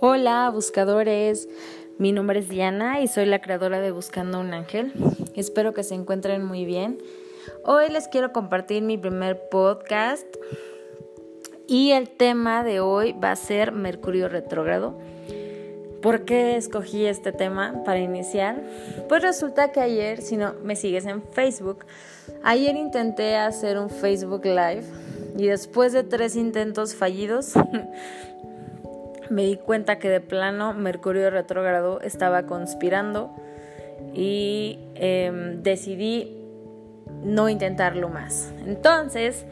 Hola buscadores, mi nombre es Diana y soy la creadora de Buscando un Ángel. Espero que se encuentren muy bien. Hoy les quiero compartir mi primer podcast y el tema de hoy va a ser Mercurio retrógrado. ¿Por qué escogí este tema para iniciar? Pues resulta que ayer, si no me sigues en Facebook, ayer intenté hacer un Facebook Live y después de tres intentos fallidos me di cuenta que de plano Mercurio retrógrado estaba conspirando y em, decidí no intentarlo más. Entonces,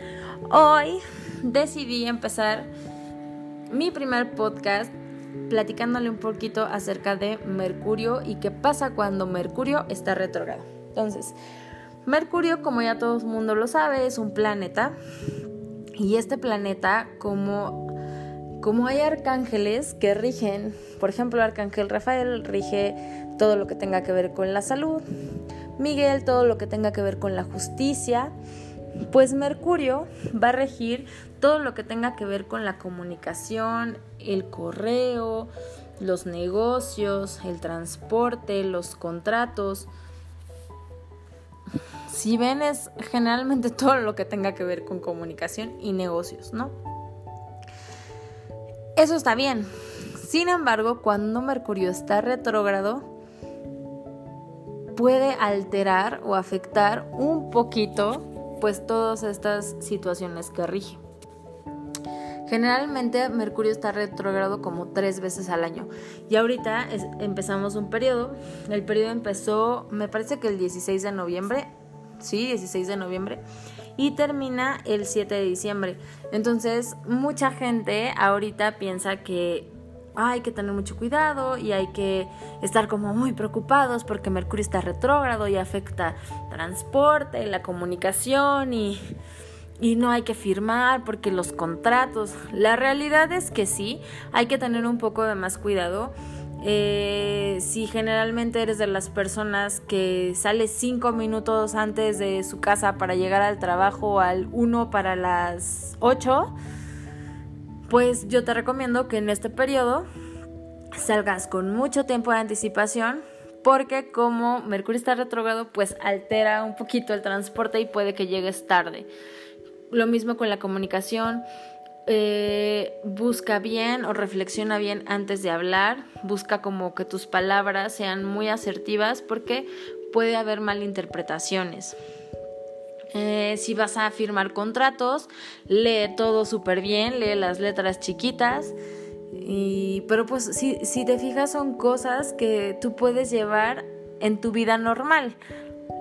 hoy decidí empezar mi primer podcast platicándole un poquito acerca de Mercurio y qué pasa cuando Mercurio está retrógrado. Entonces, Mercurio, como ya todo el mundo lo sabe, es un planeta y este planeta, como como hay arcángeles que rigen, por ejemplo, el arcángel Rafael rige todo lo que tenga que ver con la salud, Miguel todo lo que tenga que ver con la justicia, pues Mercurio va a regir todo lo que tenga que ver con la comunicación, el correo, los negocios, el transporte, los contratos. Si ven es generalmente todo lo que tenga que ver con comunicación y negocios, ¿no? Eso está bien. Sin embargo, cuando Mercurio está retrógrado, puede alterar o afectar un poquito pues todas estas situaciones que rige. Generalmente Mercurio está retrógrado como tres veces al año y ahorita empezamos un periodo. El periodo empezó, me parece que el 16 de noviembre, sí, 16 de noviembre, y termina el 7 de diciembre. Entonces, mucha gente ahorita piensa que hay que tener mucho cuidado y hay que estar como muy preocupados porque Mercurio está retrógrado y afecta transporte, la comunicación y, y no hay que firmar porque los contratos. La realidad es que sí, hay que tener un poco de más cuidado eh, si generalmente eres de las personas que sale cinco minutos antes de su casa para llegar al trabajo al 1 para las 8, pues yo te recomiendo que en este periodo salgas con mucho tiempo de anticipación porque como Mercurio está retrogrado pues altera un poquito el transporte y puede que llegues tarde. Lo mismo con la comunicación, eh, busca bien o reflexiona bien antes de hablar, busca como que tus palabras sean muy asertivas porque puede haber malinterpretaciones. Eh, si vas a firmar contratos, lee todo súper bien, lee las letras chiquitas. Y, pero pues si, si te fijas son cosas que tú puedes llevar en tu vida normal.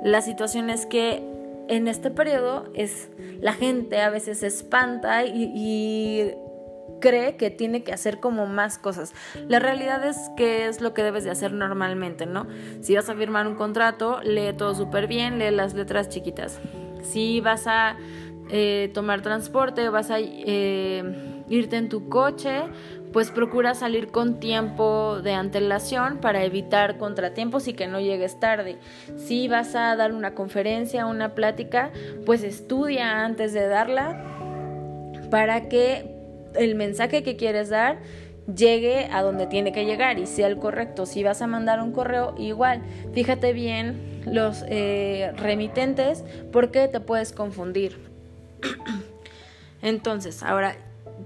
La situación es que en este periodo es la gente a veces se espanta y, cree que tiene que hacer como más cosas. La realidad es que es lo que debes de hacer normalmente, ¿no? Si vas a firmar un contrato, lee todo súper bien, lee las letras chiquitas. Si vas a eh, tomar transporte, vas a eh, irte en tu coche, pues procura salir con tiempo de antelación para evitar contratiempos y que no llegues tarde. Si vas a dar una conferencia, una plática, pues estudia antes de darla para que el mensaje que quieres dar llegue a donde tiene que llegar y sea el correcto. Si vas a mandar un correo, igual, fíjate bien los eh, remitentes porque te puedes confundir. Entonces, ahora,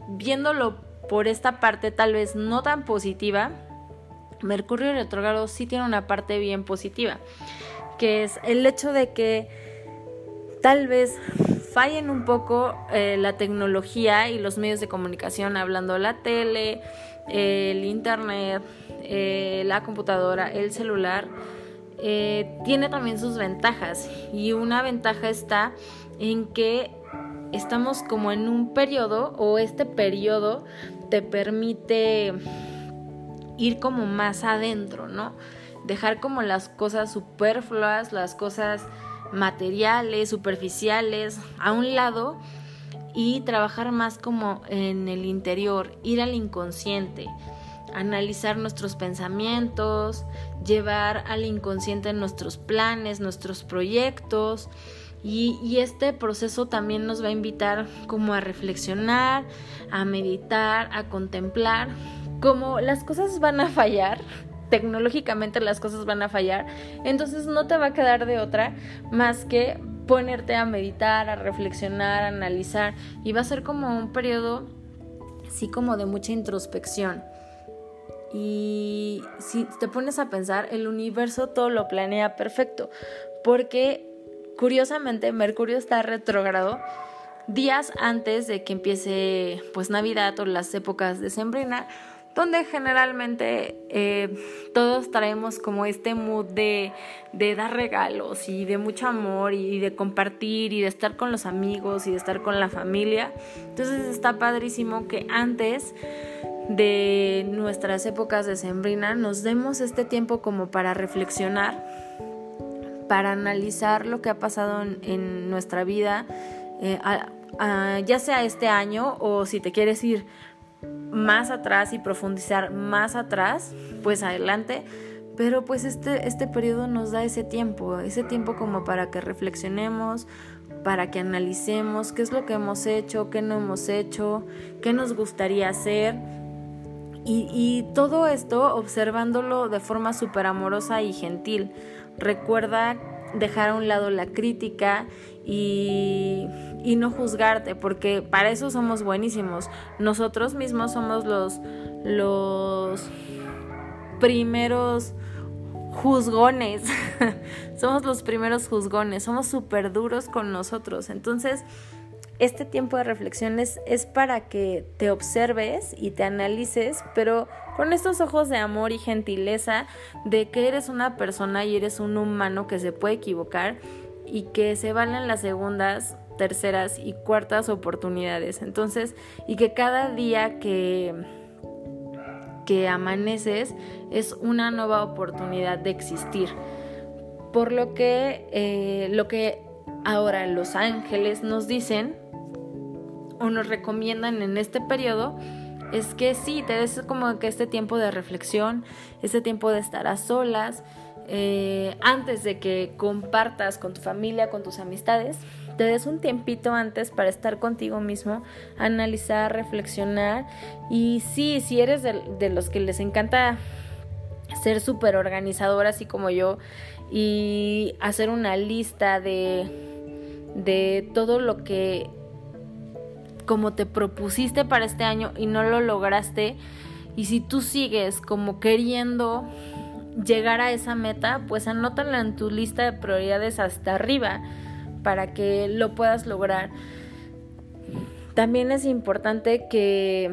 viéndolo por esta parte tal vez no tan positiva, Mercurio retrógrado sí tiene una parte bien positiva, que es el hecho de que tal vez fallen un poco eh, la tecnología y los medios de comunicación, hablando la tele, el internet, eh, la computadora, el celular, eh, tiene también sus ventajas. Y una ventaja está en que estamos como en un periodo o este periodo te permite ir como más adentro, ¿no? Dejar como las cosas superfluas, las cosas materiales, superficiales a un lado y trabajar más como en el interior, ir al inconsciente, analizar nuestros pensamientos, llevar al inconsciente nuestros planes, nuestros proyectos, y, este proceso también nos va a invitar como a reflexionar, a meditar, a contemplar como las cosas van a fallar, tecnológicamente las cosas van a fallar, entonces no te va a quedar de otra más que ponerte a meditar, a reflexionar, a analizar y va a ser como un periodo así como de mucha introspección. Y si te pones a pensar, el universo todo lo planea perfecto, porque curiosamente Mercurio está retrógrado días antes de que empiece pues Navidad o las épocas de Sembrina, donde generalmente eh, todos traemos como este mood de, de, dar regalos y de mucho amor y de compartir y de estar con los amigos y de estar con la familia. Entonces está padrísimo que antes de nuestras épocas de Sembrina nos demos este tiempo como para reflexionar, para analizar lo que ha pasado en, nuestra vida, eh, ya sea este año o si te quieres ir más atrás y profundizar más atrás, pues adelante. Pero pues este, este periodo nos da ese tiempo, ese tiempo como para que reflexionemos, para que analicemos qué es lo que hemos hecho, qué no hemos hecho, qué nos gustaría hacer. Y, y todo esto observándolo de forma súper amorosa y gentil. Recuerda dejar a un lado la crítica y, y, no juzgarte, porque para eso somos buenísimos. Nosotros mismos somos los, los primeros juzgones, somos los primeros juzgones, somos súper duros con nosotros. Entonces, este tiempo de reflexión es, para que te observes y te analices, pero con estos ojos de amor y gentileza de que eres una persona y eres un humano que se puede equivocar y que se valen las segundas, terceras y cuartas oportunidades. Entonces, y que cada día que que amaneces es una nueva oportunidad de existir. Por lo que eh, lo que ahora los ángeles nos dicen o nos recomiendan en este periodo es que sí, te des como que este tiempo de reflexión, este tiempo de estar a solas, eh, antes de que compartas con tu familia, con tus amistades, te des un tiempito antes para estar contigo mismo, analizar, reflexionar. Y sí, si eres de, los que les encanta ser súper organizador así como yo y hacer una lista de, de todo lo que como te propusiste para este año y no lo lograste, y si tú sigues como queriendo llegar a esa meta, pues anótala en tu lista de prioridades hasta arriba para que lo puedas lograr. También es importante que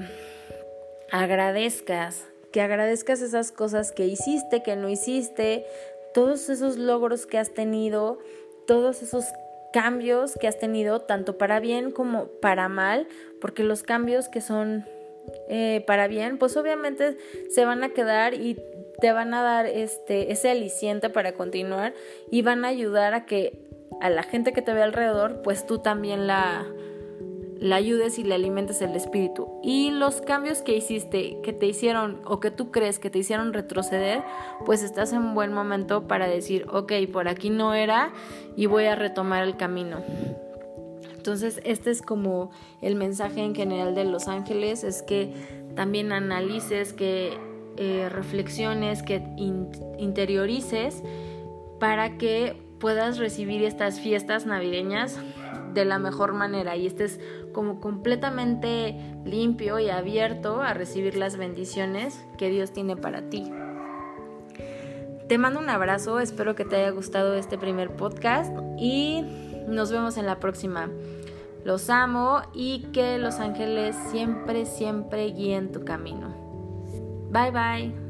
agradezcas, que agradezcas esas cosas que hiciste, que no hiciste, todos esos logros que has tenido, todos esos cambios que has tenido, tanto para bien como para mal, porque los cambios que son eh, para bien, pues obviamente se van a quedar y te van a dar este, ese aliciente para continuar y van a ayudar a que a la gente que te ve alrededor, pues tú también la, la ayudes y le alimentes el espíritu. Y los cambios que hiciste, que te hicieron o que tú crees que te hicieron retroceder, pues estás en buen momento para decir, ok, por aquí no era y voy a retomar el camino. Entonces, este es como el mensaje en general de los ángeles, es que también analices, que eh, reflexiones, que interiorices para que puedas recibir estas fiestas navideñas de la mejor manera y estés como completamente limpio y abierto a recibir las bendiciones que Dios tiene para ti. Te mando un abrazo, espero que te haya gustado este primer podcast y nos vemos en la próxima. Los amo y que los ángeles siempre, siempre guíen tu camino. Bye bye.